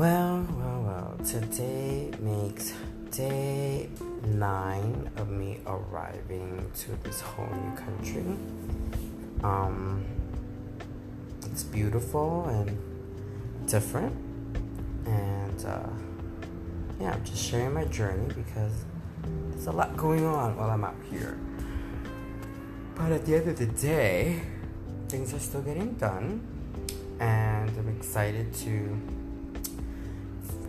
Well, well, well, today makes day nine of me arriving to this whole new country. Um, it's beautiful and different, and uh, yeah, I'm just sharing my journey because there's a lot going on while I'm out here. But at the end of the day, things are still getting done, and I'm excited to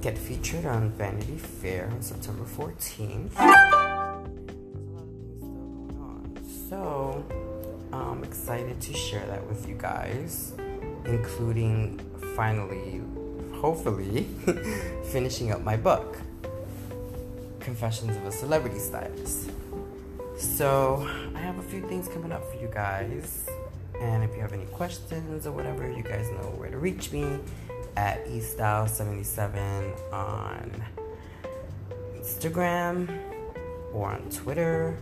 get featured on Vanity Fair on September 14th. So, I'm excited to share that with you guys, including finally, hopefully, finishing up my book, Confessions of a Celebrity Stylist. So, I have a few things coming up for you guys. And if you have any questions or whatever, you guys know where to reach me at eaststyle77 on Instagram or on Twitter,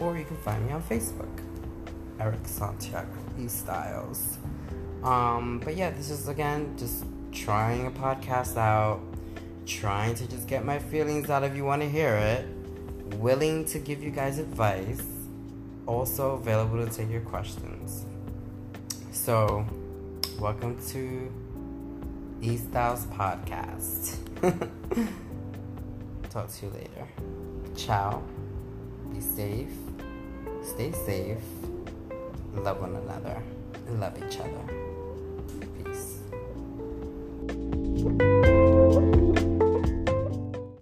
or you can find me on Facebook, Eric Santiago E Styles. Um, but yeah, this is again just trying a podcast out, trying to just get my feelings out if you want to hear it, willing to give you guys advice, also available to take your questions. So, welcome to E Styles Podcast. Talk to you later. Ciao. Be safe. Stay safe. Love one another. Love each other.